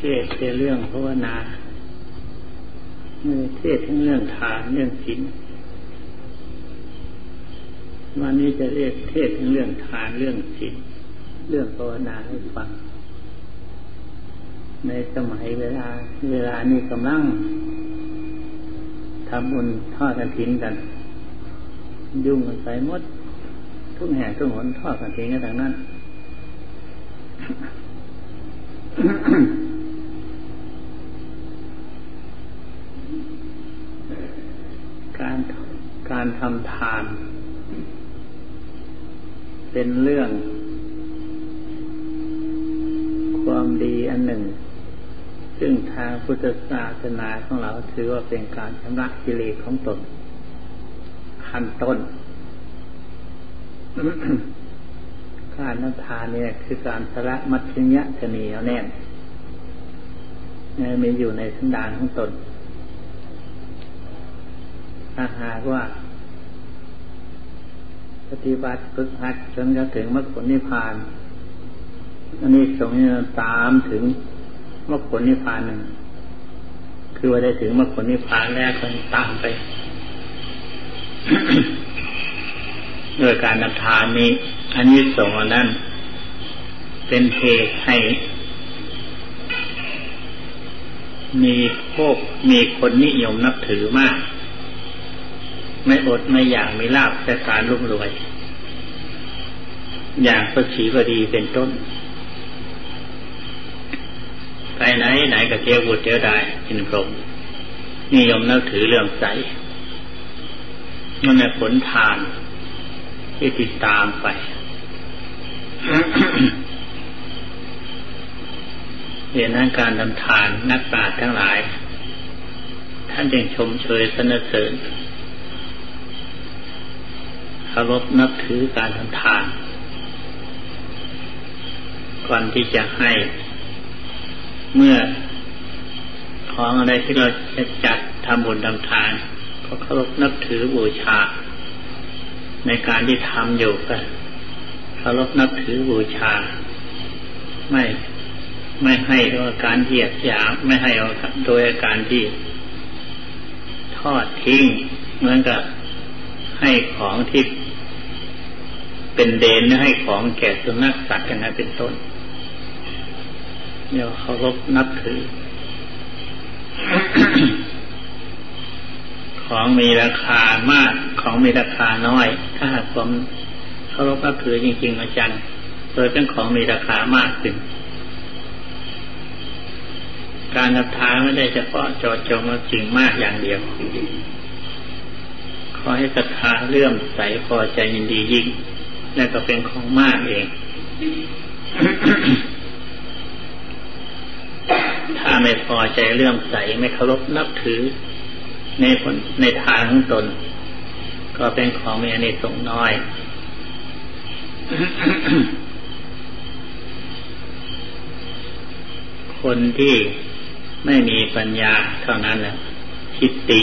เทศเรื่องภาวนาไม่เทศทั้งเรื่องทานเรื่องศีลวันนี้จะเรียกเทศทั้งเรื่องทานเรื่องศีลเรื่องภาวนาให้ฟัง ในสมัยเวลา เวลานี้กำลังทำบุญทอดกันทิ้นกัน ยุ่งกันไปหมด ทุกแห่งทุกหนทอดกันทิ้งกันต่างนั้นการ การทำทาน เป็นเรื่อง ความดีอันหนึ่ง ซึ่งทางพุทธศาสนาของเราถือว่าเป็นการชำระกิเลสของตนขั้นต้น การน้ำทานเนี่ย คือการสละมัชญะชนีเอาแน่นมีอยู่ในสันดานของตนถ้าหากว่า ปฏิบัติฝึกหัดจนกระถึงมรรคผลนิพพาน อันนี้สงตามถึงมรรคผลนิพพานหนึ่งคือว่าได้ถึงมรรคผลนิพพานแล้วคนตามไปด้วยการนำทานนี้ อันนี้สงนั้น เป็นเหตุให้ มีพวกมีคนนิยมนับถือมาก ไม่อดไม่อยากมีลาบแต่การรุ่มรวย อย่างพระชีวดีเป็นต้น ไปไหนไหนก็เที่ยวบุตรเที่ยวได้กินพรมนิยมนับถือเรื่องใสมันในผลทานที่ติดตามไปเรียนนั้นการทำทานนักปราชญ์ทั้งหลาย ท่านยังชมเชยสนเสริญ เคารพนับถือการทำทาน ก่อนที่จะให้ เมื่อของอะไรที่เราจะจัดทำบุญทำทานก็เคารพนับถือบูชา ในการที่ทำอยู่ก็เคารพนับถือบูชา ไม่ไม่ให้โดยการเหยียดหยามไม่ให้โดยอาการที่ทอดทิ้งเหมือนกับให้ของที่ เป็นเดนให้ของแก่สุนัขสัตว์อย่างนั้นเป็นต้นเนี่ยวเคารพนับถือ ของมีราคามากของมีราคาน้อย ถ้าหากผมเคารพนับถือจริง ๆ อาจารย์เปิดเป็นของมีราคามากขึ้นการรับทานไม่ได้เฉพาะจอจงจริงมากอย่างเดียว ขอให้ศรัทธาเลื่อมใสพอใจยินดียิ่ง และก็เป็นของมากเอง ถ้าไม่พอใจเลื่อมใสไม่เคารพนับถือ ในผลในทางของตน ก็เป็นของมีอเนิสงน้อยคนที่ไม่มีปัญญาเท่านั้นแหละทิฏฐิ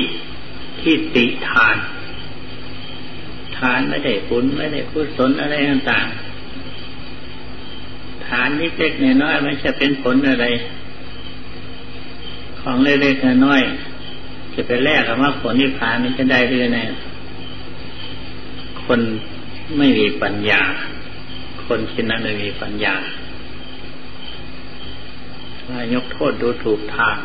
ทิฏฐิทาน ทานไม่ได้บุญไม่ได้กุศลอะไรต่างๆทานนิดเล็กน้อยม่ใช่เป็นผลอะไร ของเล็กๆน้อยๆจะไปแลกกับว่าผลนิพพานมันจะได้หรือไงคนไม่มีปัญญา คนเช่นนั้นไม่มีปัญญาว่ายกโทษดูถูกทาง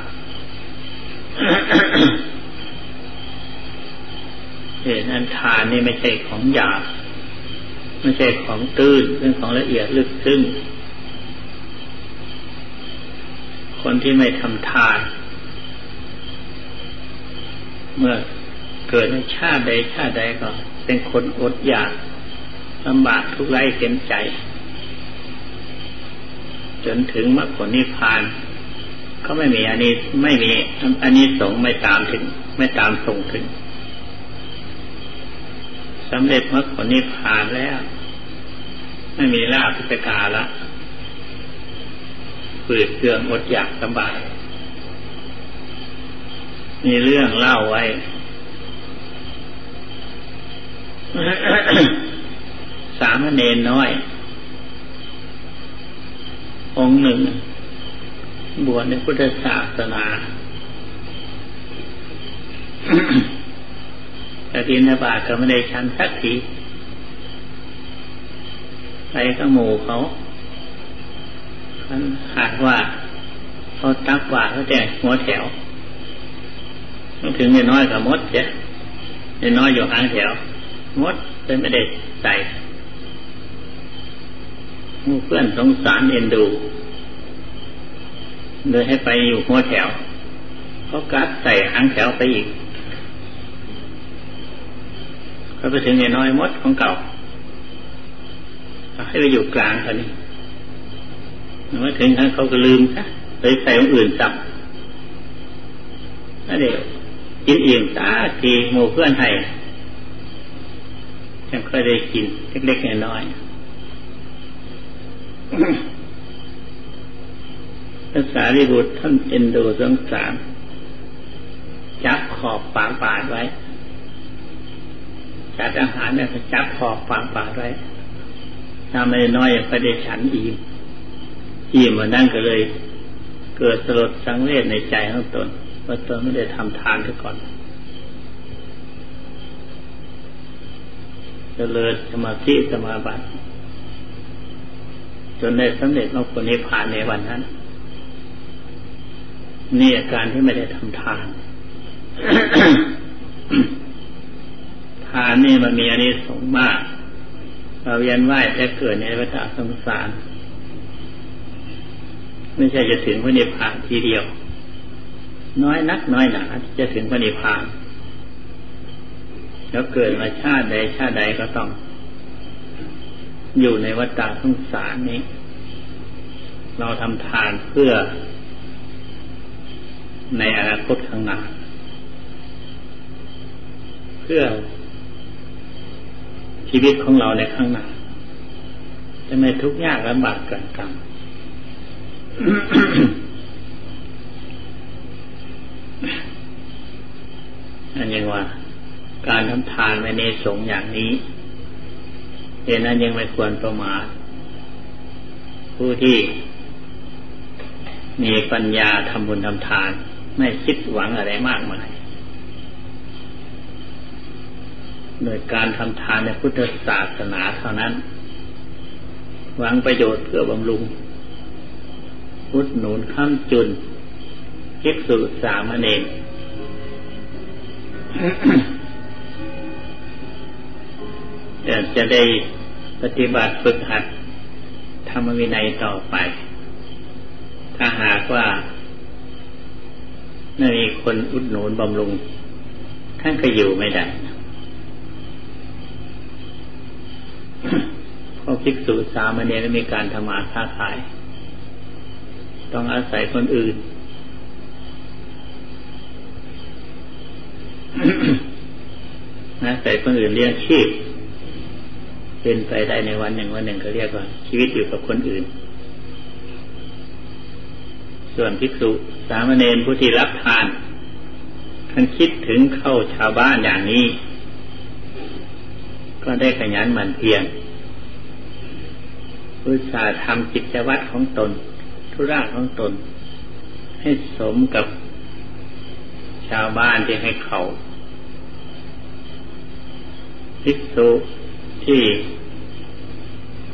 เห็นอันทานนี่ไม่ใช่ของหยาบไม่ใช่ของตื้นเป็นของละเอียดลึกซึ้งคนที่ไม่ทำทาน เมื่อเกิดในชาติใดชาติใดก็ เป็นคนอดอยากลำบากทุกไร้เข็นใจ จนถึงมรรคผลนิพพาน ก็ไม่มีอันนี้ไม่มีอันนี้สงไม่ตามถึง ไม่ตามส่งถึง สำเร็จมรรคผลนิพพานแล้ว ไม่มีลาภพิจการละฝืดเคืองอดอยากลำบากมีเรื่องเล่าไว้ สามเณรน้อย องหนึ่ง บวชในพุทธศาสนา แต่ดินบาทก็ไม่ได้ชันสักทีไปก็หมู่เขาคันหากว่าเขาตักบาทเขาแจกหัวแถวถึงเนน้อยกับมดเจ้เนน้อยอยู่หางแถวมดเป็นไม่ได้ใส่เพื่อนสงสารเอ็นดูเลยให้ไปอยู่หัวแถวเขากัดใส่หางแถวไปอีก เขาไปถึงเนน้อยมดของเก่าให้ไปอยู่กลางคนนี้เมื่อถึงนั้นเขาก็ลืมซะเลยใส่ของอื่นซับนั่นเองกินเองตาทีหมู่เพื่อนไทยยังเคยได้กินเล็กๆน้อยๆภาษาริบุตรท่านเอ็นดูสงสารจับขอบปากปาดไว้ จัดอาหารเนี่ยจับขอบปากปาดไว้ถ้าไม่น้อยยังได้ฉันอิ่มอิ่มมานั่งก็เลย เกิดสลดสังเวชในใจของตนว่าตนไม่ได้ทำทานซะก่อนจเจริญสมาธิสมาบัติจนได้สำเร็จมรรคผลนิพพานในวันนั้น นี่อาการที่ไม่ได้ทำทาน ทานนี่มันมีอันนี้สงมากเราเวียนว่ายแต่เกิดในวัฏสงสาร ไม่ใช่จะถึงพระนิพพานทีเดียว น้อยนักน้อยหนาที่จะถึงพระนิพพาน แล้วเกิดมาชาติใดชาติใดก็ต้อง อยู่ในวัฏสงสารนี้ เราทำทานเพื่อ ในอนาคตข้างหน้าเพื่อ ชีวิตของเราในข้างหน้าจะไม่ทุกข์ยากลำบากเกินกรรมอันยังว่า การทำทานในเนสงอย่างนี้เหตุนั้นยังไม่ควรประมาทผู้ที่มีปัญญาทำบุญทำทาน ไม่คิดหวังอะไรมากมาย โดยการทำทานในพุทธศาสนาเท่านั้น หวังประโยชน์เพื่อบำรุง พุทธหนุนข้ามจุนคิกสุสามเณรจะจะได้ปฏิบัติฝึกหัดธรรมวินัยต่อไป ถ้าหากว่าไม่มีคนอุดหนุนบำรุงท่านก็อยู่ไม่ได้เพราะ ภิกษุสามเณรมีการทำมาค้าขาย ต้องอาศัยคนอื่น อาศัยคนอื่นเลี้ยงชีพ เป็นไปได้ในวันหนึ่งวันหนึ่งเขาเรียกว่า ชีวิตอยู่กับคนอื่น ส่วนภิกษุสามเณรผู้ที่รับทานท่านคิดถึงเข้าชาวบ้านอย่างนี้ ก็ได้ขยันหมั่นเพียร อุตสาห์ทำกิจวัตรของตน ธุระของตน ให้สมกับชาวบ้านที่ให้เขาภิกษุที่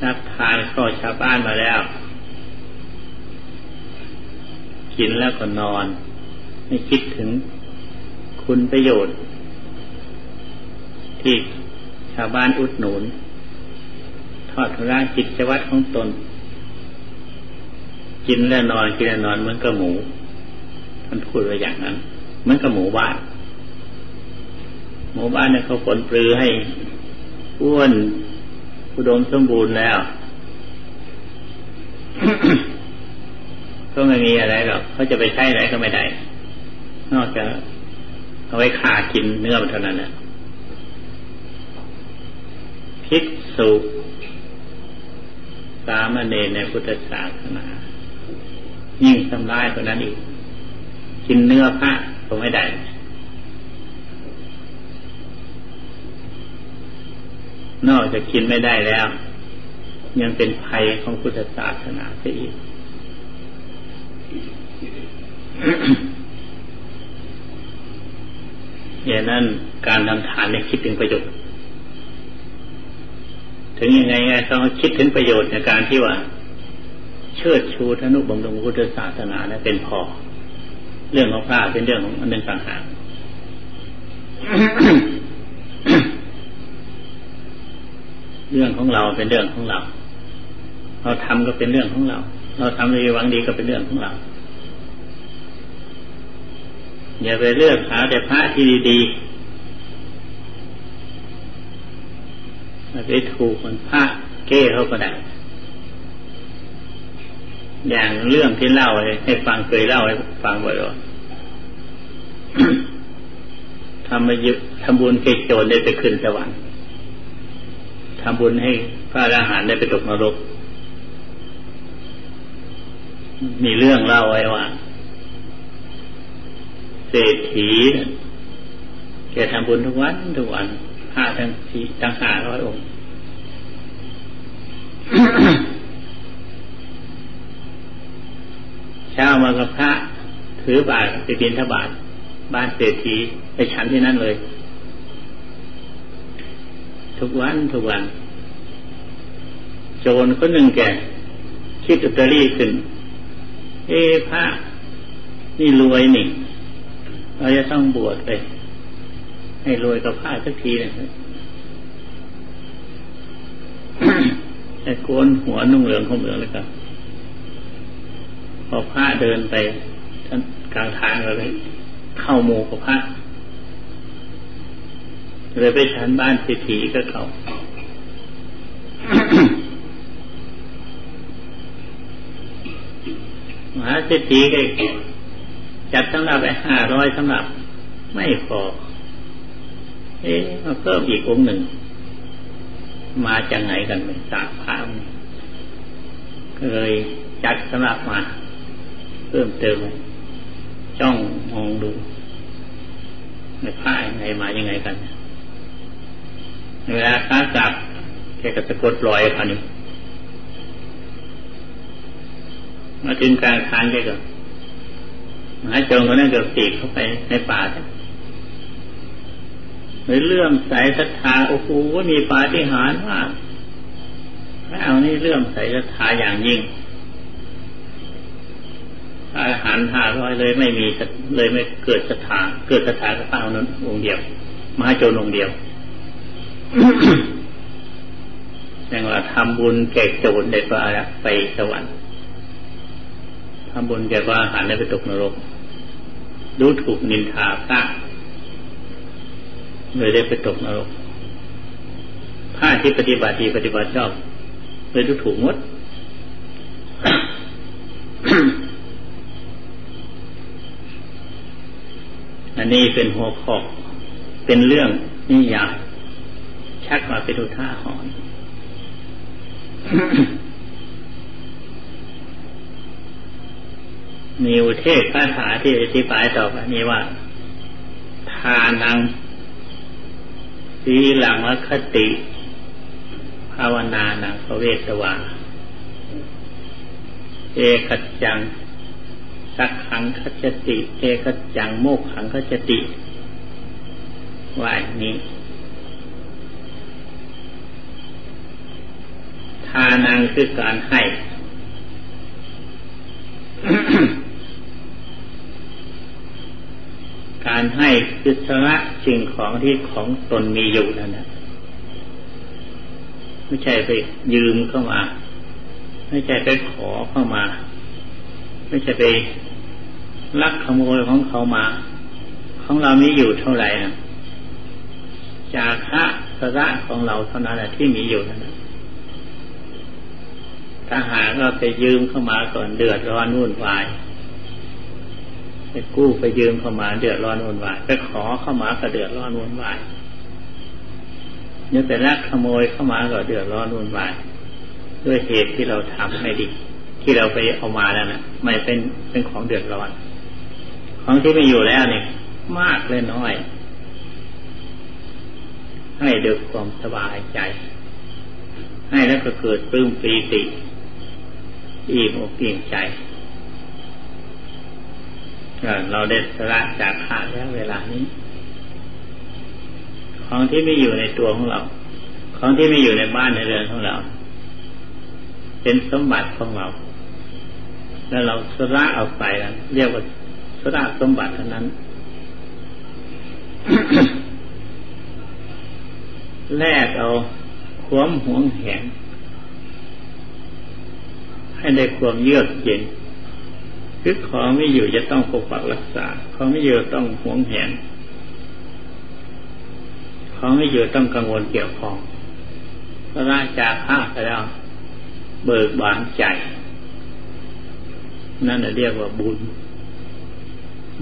รับทานข้อชาวบ้านมาแล้ว กินแล้วก็นอน ไม่คิดถึงคุณประโยชน์ ที่ชาวบ้านอุดหนุน อดทุราจิตวัตรของตน กินแล้วนอนกินแล้วนอนเหมือนกับหมู ท่านพูดไว้อย่างนั้นเหมือนกับหมูบ้าน หมูบ้านเนี่ยเขาผลปลือให้อ้วนอุดมสมบูรณ์แล้วก็ไม่มีอะไรหรอกเขาจะไปใช้อะไรก็ไม่ได้ นอกจากเอาไว้ขากินเนื้อมันเท่านั้นนะภิกษุ สามเณรในพุทธศาสนา ยิ่งทำร้ายกว่นั้นอีก กินเนื้อพระก็ไม่ได้ นอกจากกินไม่ได้แล้ว ยังเป็นภัยของพุทธศาสนาไปอีกอย่างนั้นการทำทานในคิดถึงประโยชน์ ถึงยังไงไงต้องคิดถึงประโยชน์ในการที่ว่า เชิดชูธนุบำรุงพุทธศาสนาเนี่ยเป็นพอ เรื่องของพระเป็นเรื่องของอันหนึ่งต่างหากเรื่องของเราเป็นเรื่องของเรา เราทำก็เป็นเรื่องของเรา เราทำในหวังดีก็เป็นเรื่องของเราอย่าไปเลือกหาแต่พระที่ดีๆ ไปถูกคนพระเก้เขาก็ได้ อย่างเรื่องที่เล่าให้ฟังเคยเล่าให้ฟังบ่อยๆทำมายึทำบุญเกจโจรได้ไปขึ้นสวรรค์ทำบุญให้พระอรหันต์ได้ไปตกนรก มีเรื่องเล่าไว้ว่า เศรษฐีแกทำบุญทุกวันทุกวัน พระทั้งสี่ตั้งห้าร้อยองค์เช้ามากับพระถือบาตรไปบิณฑบาตบ้านเศรษฐีไปฉันที่นั่นเลย ทุกวันทุกวัน โจรคนหนึ่งแกคิดอุตรีขึ้น เอ้พระนี่รวยนี่ เราจะต้องบวชไป ให้รวยกับพระสักทีนะแต่โกนหัวนุ่งเหลืองของเหลืองเลยครับพอพระเดินไปท่านกลางทางเลยเข้าโมกับพระเลยไปชั้นบ้านเศรษฐีก็เขามหาเศรษฐีก็จัดสำหรับไปห้าร้อยสำหรับ ไม่พอ เอ๊ะเพิ่มอีกองค์หนึ่ง มาจากไหนกันไม่ทราบพามก็เลยจัดสำหรับมา เพิ่มเติม จ้องมองดูในผ้าไงมายังไงกันเวลาค้าจับแกก็สะกดรอยคันนี้มาถึงกลางทางแกก็หาจงก็นั่นก็ตีเข้าไปในป่า เลยเลื่อมใสศรัทธาโอ้โหมีปาฏิหาริย์มากพระเอานี่เลื่อมใสศรัทธาอย่างยิ่งอาหารห้าร้อยเลยไม่มีเลยไม่เกิดศรัทธาเกิดศรัทธาก็เป้านั้นองค์เดียวมหาโจรองค์เดียวอย่างว่าทำบุญแก่โจรได้ปลาไปสวรรค์ทำบุญแก่ว่าอาหารได้ไปตกนรกดูถูกนินทาพระ เลยได้ไปตกนรกพระที่ปฏิบัติดีปฏิบัติชอบเลยดูถูกมดอันนี้เป็นหัวข้อเป็นเรื่องนิยายชักมาไปดูท่าหอนมีอุเทศคาถาที่อธิบายต่อไปนี้ว่าทานัง สีหลังวคติ ภาวนานังพระเวสวาเอกัจจัง สักขังขจติ เอกัจจังโมกขังขจติว่าอย่างนี้ทานังคือการให้ การให้คือสละสิ่งของที่ของตนมีอยู่นั่นนะไม่ใช่ไปยืมเข้ามา ไม่ใช่ไปขอเข้ามา ไม่ใช่ไปลักขโมยของเขามา ของเรามีอยู่เท่าไหร่นะจากพระสระของเราเท่านั้นแหละที่มีอยู่นั่นนะถ้าหากเราไปยืมเข้ามาก่อนเดือดร้อนวุ่นวาย กู้ไปยืมเข้ามาเดือดร้อนวุ่นวาย ไปขอเข้ามาก็เดือดร้อนวุ่นวายเนี่ยไปลักขโมยเข้ามาก็เดือดร้อนวุ่นวายด้วยเหตุที่เราทำไม่ดี ที่เราไปเอามาแล้วนะไม่เป็นเป็นของเดือดร้อน ของที่ไม่อยู่แล้วเนี่ยมากเลยน้อย ให้เดือดความสบายใจ ให้แล้วก็เกิดปลื้มปีติอิ่มอกอิ่มใจ เราได้สละจากขาแล้วเวลานี้ ของที่ไม่อยู่ในตัวของเรา ของที่ไม่อยู่ในบ้านในเรือนของเรา เป็นสมบัติของเรา แล้วเราสละเอาไปแล้วเรียกว่าสละสมบัติเท่านั้น แลกเอาความหวงแหนให้ได้ความเยือกเย็น คือของไม่อยู่จะต้องปกปักรักษา ของไม่อยู่ต้องหวงแหน ของไม่อยู่ต้องกังวลเกี่ยวข้องพระราชาข้าไปแล้วเบิกบานใจ นั่นเรียกว่าบุญ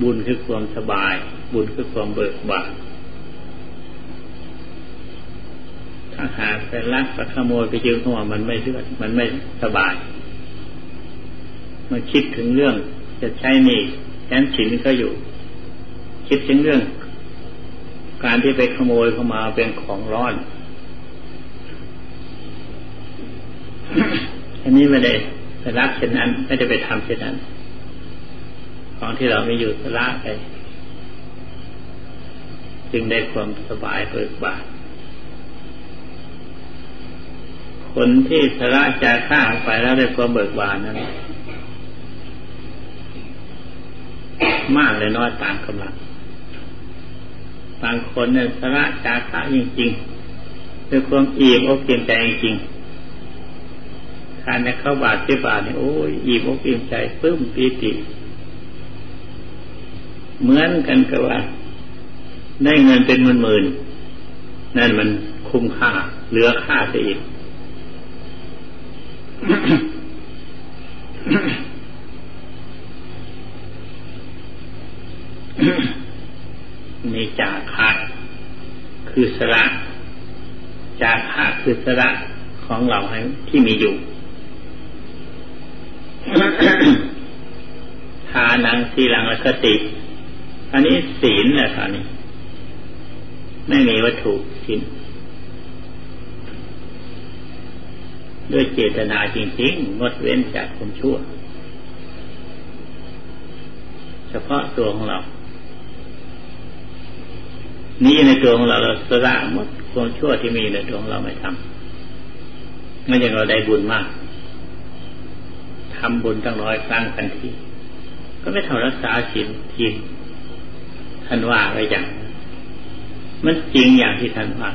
บุญคือความสบาย บุญคือความเบิกบานถ้าหากไปลักไปขโมยไปยืมเข้ามามันไม่เลือดมันไม่สบาย มันคิดถึงเรื่องจะใช้นี่แค้นฉินก็อยู่ คิดถึงเรื่อง การที่ไปขโมยเข้ามาเป็นของร้อน อันนี้ไม่ได้ไปรักเช่นนั้น ไม่ได้ไปทำเช่นนั้น ของที่เราไม่อยู่สละไป จึงได้ความสบายเบิกบานคนที่สละจาข้าไปแล้วได้ความเบิกบานนั้น มากเลยน้อยตามกำลัง บางคนเนี่ยสละจาคะจริงๆด้วยความอิ่มอกเปี่ยมใจจริงๆทานในเข้าบาทที่บาทเนี่ยโอ้ยอิ่มอกเปี่ยมใจปลื้มปีติ เหมือนกันกับว่า ได้เงินเป็นหมื่นๆนั่นมันคุ้มค่าเหลือค่าเสียอีกมีจาคะคือ สระจาคะคือสระของเราที่มีอยู่ทานังสีหลังและคติ อันนี้ศีลแหละท่านี้ ไม่มีวัตถุศีลด้วยเจตนาจริงๆงดเว้นจากความชั่ว เฉพาะตัวของเรา นี่ในตัวของเราเราสละหมดความชั่วที่มีในตัวของเราไม่ทำไม่อย่างเราได้บุญมากทำบุญตั้งร้อยครั้งกันที ก็ไม่เท่ารักษาศีลทีท่านว่าไว้อย่าง มันจริงอย่างที่ท่านว่า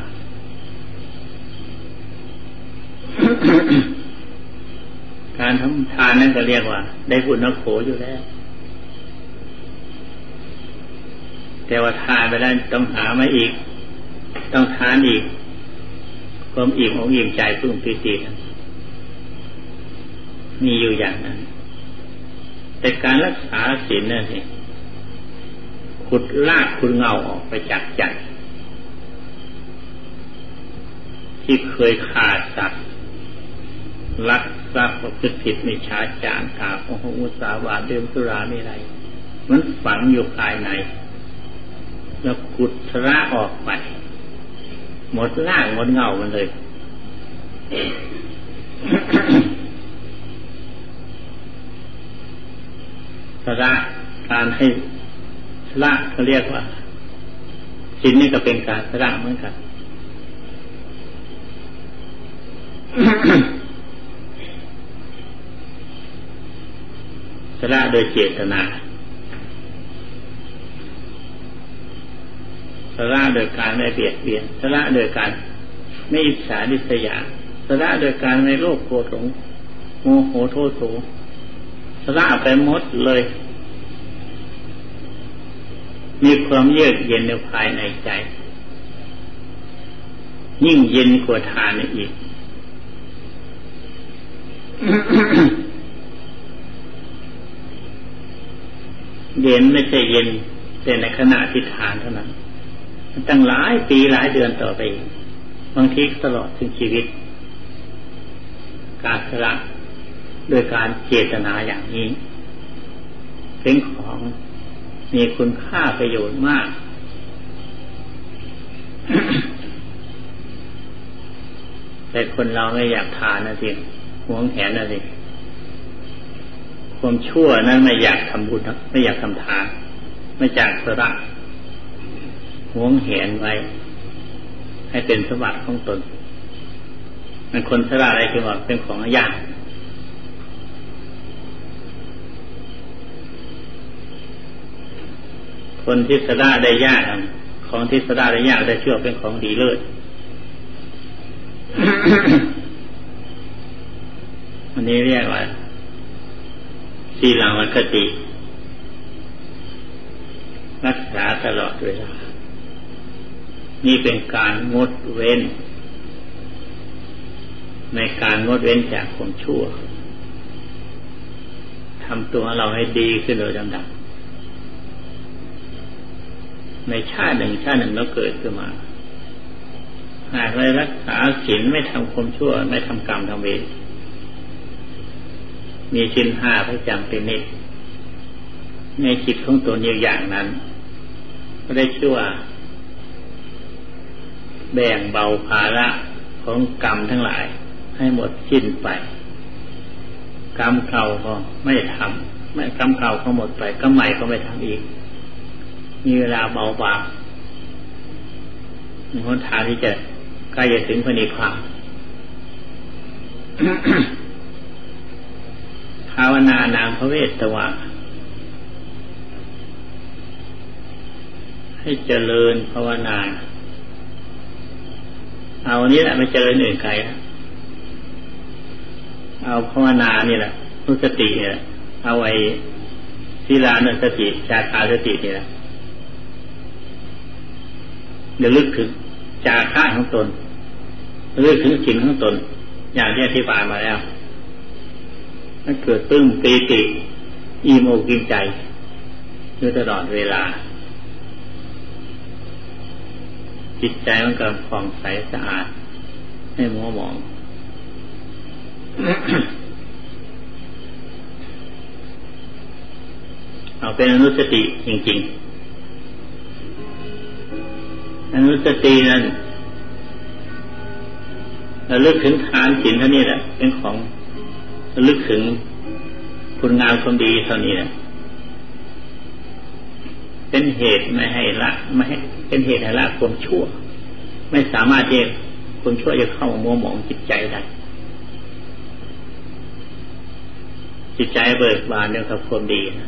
การทำทานนั่นก็เรียกว่า ได้บุญนักโขอยู่แล้ว แต่ว่าทานไปแล้วต้องหามาอีก ต้องทานอีกความอิ่มของอิ่มใจปลื้มปีติมีอยู่อย่างนั้น แต่การรักษาศีลนั่นเองขุดลากขุดเงาออกไปจากใจที่เคยขาดสัตว์ลักทรัพย์ประพฤติผิดไม่ช้าจางกาของอุสาวาเดิมสุราไม่ไร มันฝังอยู่ภายใน แล้วขุดทระออกไป หมดร่างหมดเงามันเลยสระการให้สระเขาเรียกว่าสินนี่ก็เป็นการสระเหมือนกันสระโดยเจตนา ละโดยการไม่เบียดเบียนสละโดยการไม่อิจฉาดิษยาสละโดยการในโลกโกรธหลงโมโหโทษโถสละไปหมดเลย มีความเยือกเย็นในภายในใจ ยิ่งเย็นกว่าทานอีกเย็นไม่ใช่เย็นแต่ในขณะที่ทานเท่านั้น ตั้งหลายปีหลายเดือนต่อไปบางทีตลอดถึงชีวิต การสละโดยการเจตนาอย่างนี้เป็นของมีคุณค่าประโยชน์มาก แต่คนเราไม่อยากทานนะสิหวงแหนนะสิความชั่วนั้นไม่อยากทำบุญไม่อยากทำทาน ไม่อยากสละ หวงแหนไว้ ให้เป็นสมบัติของตน มันคนสละอะไรคือว่าเป็นของยากคนที่สละได้ยากของที่สละได้ยากได้เชื่อเป็นของดีเลิศอันนี้เรียกว่าสีลังวัคติ รักษาตลอดเวลา นี่เป็นการงดเว้น ในการงดเว้นจากความชั่วทำตัวเราให้ดีขึ้นโดยลำดับในชาติหนึ่งชาติหนึ่งเราเกิดขึ้นมา หากไม่รักษาศีลไม่ทำความชั่ว ไม่ทำกรรมทำเวรมีชิ้นห้าพระจำเป็นนิดในจิตของตนอย่างนั้นก็ได้ชื่อว่า แบ่งเบาภาระของกรรมทั้งหลาย ให้หมดสิ้นไป กรรมเก่าก็ไม่ทำไม่กรรมเก่าก็หมดไปกรรมใหม่ก็ไม่ทำอีก มีเวลาเบาบางในหนทางที่จะใกล้จะถึงพระนิพพานภาวนานามพระเวทตวะให้เจริญภาวนา เอานี้แหละไม่เจริญอื่นไกลเอาภาวนานี่แหละนุสติเนี่ยเอาไว้ศีลานุสติจาคาสตินี่แหละเดี๋ยวลึกถึงจาค่าของตนลึกถึงสิ่งของตน อย่างที่อธิบายมาแล้วมันเกิดตึ้งปีติอีโมกินใจอยู่ตลอดเวลา จิตใจมันก็ผ่องใสสะอาด ให้มัวหมองเอาเป็นอนุสติจริง ๆ อนุสตินั้นเราลึกถึงฐานจิตเท่านี้แหละเป็นของลึกถึงคุณงามความดีเท่านี้นะเป็นเหตุไม่ให้ละไม่ให้ เป็นเหตุให้ละความชั่ว ไม่สามารถที่ความชั่วจะเข้ามัวหมองจิตใจได้จิตใจเบิกบานเรื่องกับความดีนะ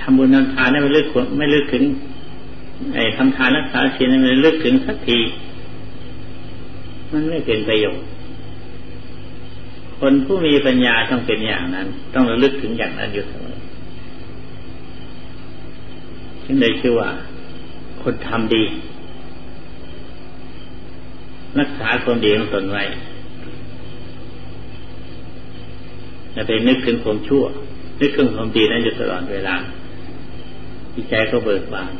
ทำบุญทำทานไม่ลึกไม่ลึกถึงไอ้ทำทานรักษาศีลไม่ลึกถึงสักที มันไม่เป็นประโยชน์ คนผู้มีปัญญาต้องเป็นอย่างนั้น ต้องระลึกถึงอย่างนั้นอยู่เสมอจึงเลยชื่อว่า คนทำดี รักษาความดีของตนไว้อย่าไปนึกถึงความชั่ว นึกถึงความดีนั้นอยู่ตลอดเวลาจิตใจก็เบิกบาน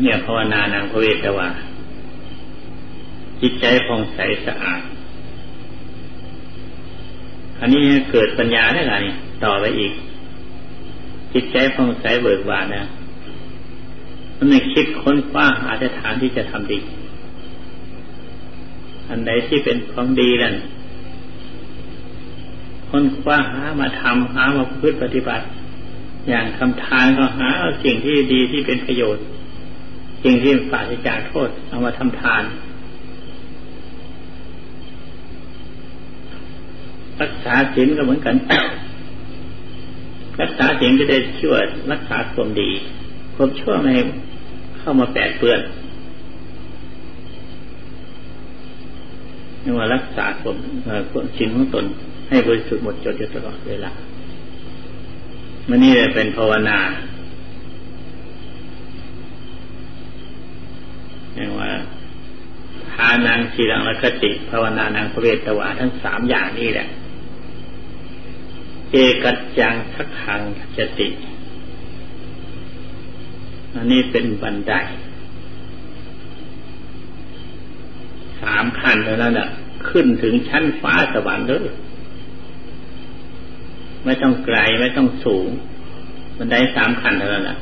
เนี่ยภาวนานางพระเวทวาจิตใจผ่องใสสะอาดอันนี้เกิดปัญญาได้ไงต่อไปอีก จิตใจผ่องใสเบิกบานนะ มันไม่คิดค้นคว้าหาสถานที่จะทำดี อันใดที่เป็นของดีนั่นค้นคว้าหามาทำหามาพึ่ปฏิบัติ อย่างคำทานก็หาเอาสิ่งที่ดีที่เป็นประโยชน์ สิ่งที่ปราศจากโทษ เอามาทำทานรักษาศีลก็เหมือนกัน รักษาศีลก็ได้ช่วยรักษาความดี ความชั่วไม่เข้ามาแปดเปื้อนนี่ว่ารักษาความความศีลของตน ให้บริสุทธิ์หมดจดอยู่ตลอดเวลามันนี่เป็นภาวนาเรียกว่าทานังสีลังละคติ ภาวนานังพระเวทวาทั้งสามอย่างนี้แหละ เอกัจจังสักขังจติ อันนี้เป็นบันไดสามขั้นเท่านั้นอะ ขึ้นถึงชั้นฟ้าสวรรค์เลยไม่ต้องไกลไม่ต้องสูง บันไดสามขั้นเท่านั้นอะ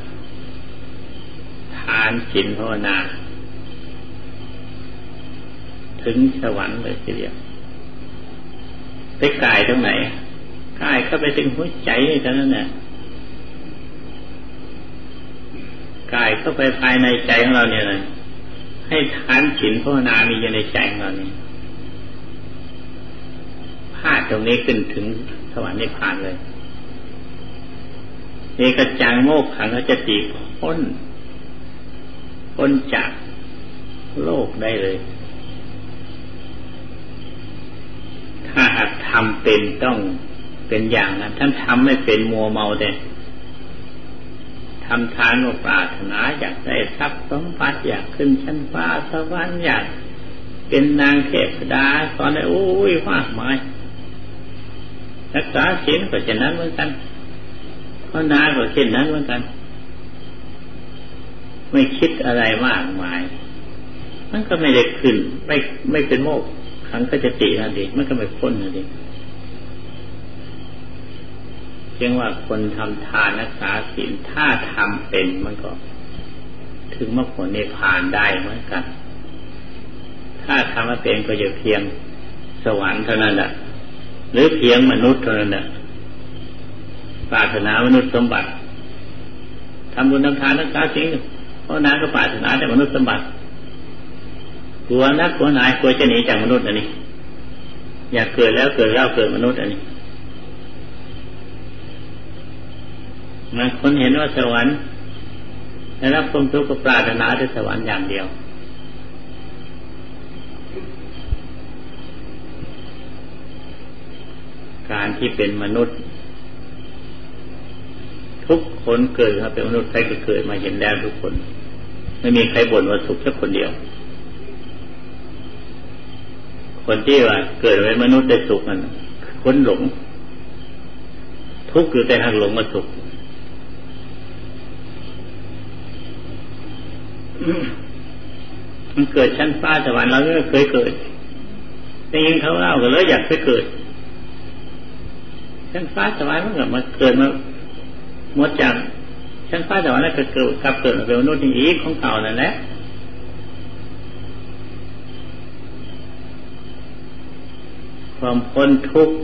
ทานศีลภาวนา ถึงสวรรค์เลยทีเดียวไปกายตรงไหนกายเข้าไปถึงหัวใจเท่านั้นแหละ กายเข้าไปภายในใจของเราเนี่ยเลยให้ทานศีลภาวนามีอยู่ในใจของเราเนี่ยพาดตรงนี้ขึ้นถึงสวรรค์นิพพานเลยเอกจังโมกขังก็จะตีพ้นพ้นจากโลกได้เลย ถ้าหากทำเป็นต้องเป็นอย่างนั้นท่านทำไม่เป็นมัวเมาเด่ ทำทานว่าปรารถนาอยากได้ทรัพย์สมบัติอยากขึ้นชั้นฟ้าสวรรค์อยากเป็นนางเทพดาตอนนี้โอ้ยมากมายรักษาศีลก็เช่นนั้นเหมือนกันภาวนาก็เช่นนั้นเหมือนกัน ไม่คิดอะไรมากมาย มันก็ไม่ได้ขึ้น ไม่ไม่เป็นโมกขังก็จะตินั่นเองมันก็ไม่พ้นนั่นเอง เพียงว่าคนทำทานรักษาศีลถ้าทำเป็นมันก็ ถึงมรรคผลในผ่านได้เหมือนกัน ถ้าทำมาเป็นก็จะเพียงสวรรค์เท่านั้นแหละหรือเพียงมนุษย์เท่านั้นแหละปรารถนามนุษย์สมบัติทำบุญทำทานรักษาศีลเพราะนั้นก็ปรารถนาแต่มนุษย์สมบัติกลัวนักกลัวนายกลัวจะหนีจากมนุษย์อันนี้ อยากเกิดแล้วเกิดแล้วเกิดมนุษย์อันนี้ มันคนเห็นว่าสวรรค์ได้รับความทุกข์ก็ปรารถนาแต่สวรรค์อย่างเดียว การที่เป็นมนุษย์ ทุกคนเกิดมาเป็นมนุษย์ใครก็เกิดมาเห็นแล้วทุกคน ไม่มีใครบ่นว่าสุขแค่คนเดียว คนที่ว่าเกิดเป็นมนุษย์ได้สุขนั้นคนหลง ทุกข์อยู่แต่ทางหลงมาสุข มันเกิดชั้นฟ้าสวรรค์เราไม่เคยเกิดได้ยินเขาเล่ากันเลยอยากไปเกิด ชั้นฟ้าสวรรค์มันก็มาเกิดมาหมดจากชั้นฟ้าสวรรค์แล้วก็เกิดกลับเกิดมาเป็นมนุษย์อีกของเก่านั่นแหละความพ้นทุกข์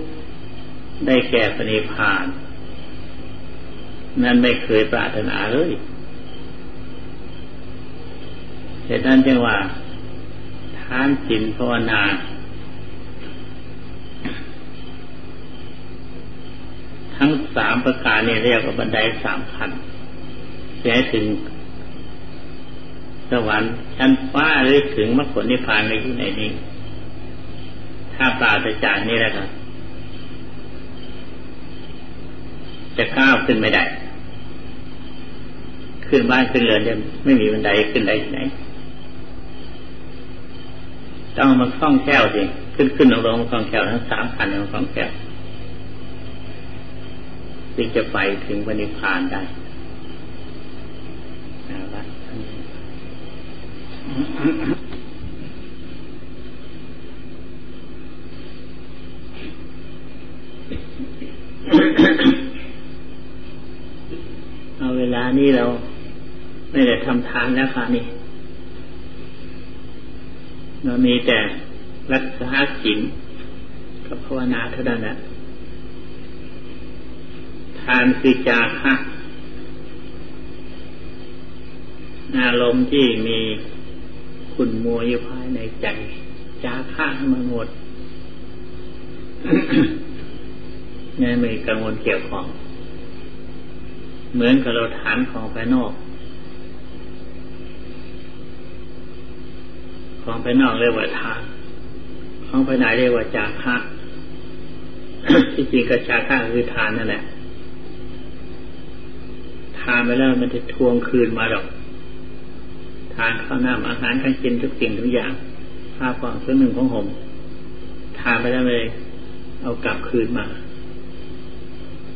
ได้แก่ปณิพาน นั่นไม่เคยปรารถนาเลย เหตุนั้นจึงว่าทานศีลภาวนาทั้งสามประการนี้เรียกว่าบันไดสามพันจะให้ถึง สวรรค์ชั้นฟ้าหรือถึงมรรคผลนิพพานในที่ไหนนี้ ถ้าปราศจากนี้แล้วครับจะก้าวขึ้นไม่ได้ ขึ้นบ้านขึ้นเรือนเนี่ยไม่มีบันไดขึ้นได้ที่ไหน ต้องมาคล้องแก้วสิขึ้นขึ้นลงลงคล้องแก้วทั้งสามพันคล้องแก้วจึงจะไปถึงวนิพานได้นะครับเอาเวลานี้เราไม่ได้ทำทานแล้วค่ะนี่ เรามีแต่รักษาศีลกับภาวนาเท่านั้นแหละทานคือจาคะอารมณ์ที่มีคุณมัวอยู่ภายในใจ จาคะให้มันหมดนี่ไม่กังวลเกี่ยวของ เหมือนกับเราทานของภายนอก ของภายนอกเรียกว่าทานของภายในเรียกว่าจาคะที่จริงก็จาคะคือทานนั่นแหละ ทานไปแล้วมันจะทวงคืนมาหรอก ทานข้าวหน้าอาหารการกินทุกสิ่งทุกอย่างผ้าผ่อนเครื่อหนึ่งของผมทานไปแล้วเลย เอากลับคืนมา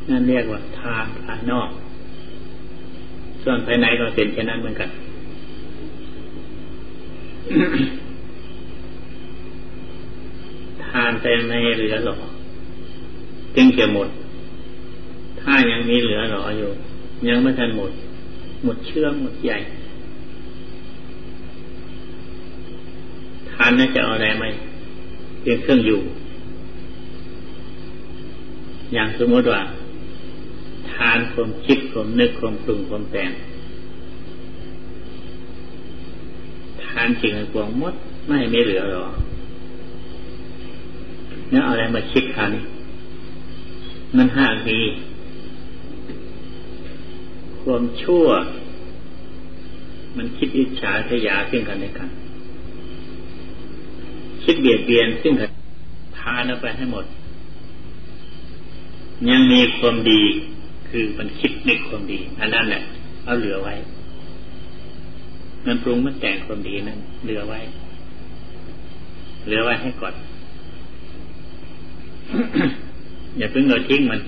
นั่นเรียกว่าทานภายนอก ส่วนภายในก็เป็นเช่นนั้นเหมือนกัน ทานแต่ไม่เหลือหรอจึงจะหมด ถ้ายังมีเหลือหรออยู่ ยังไม่ทันหมด หมดเชื่อมหมดใหญ่ทานน่าจะเอาอะไรไหมเพียงเครื่องอยู่ อย่างสมมติว่า ทานความคิดความนึกความปรุงความแต่ง กานจริงกวงมดไม่ไม่เหลือหรอเนี่ยเอาอะไรมาคิดคันมันห่ากมีความชั่ว มันคิดอิจฉาทยาซึ่งกันและกัน คิดเบียดเบียนซึ่งกันพาเราไปให้หมด ยังมีความดีคือมันคิดในความดีอันนั้นแหละเอาเหลือไว้ มันปรุงมันแต่งความดีนั้นเหลือไว้ เหลือไว้ให้ก่อนอย่าเพิ่งเอาทิ้งมัน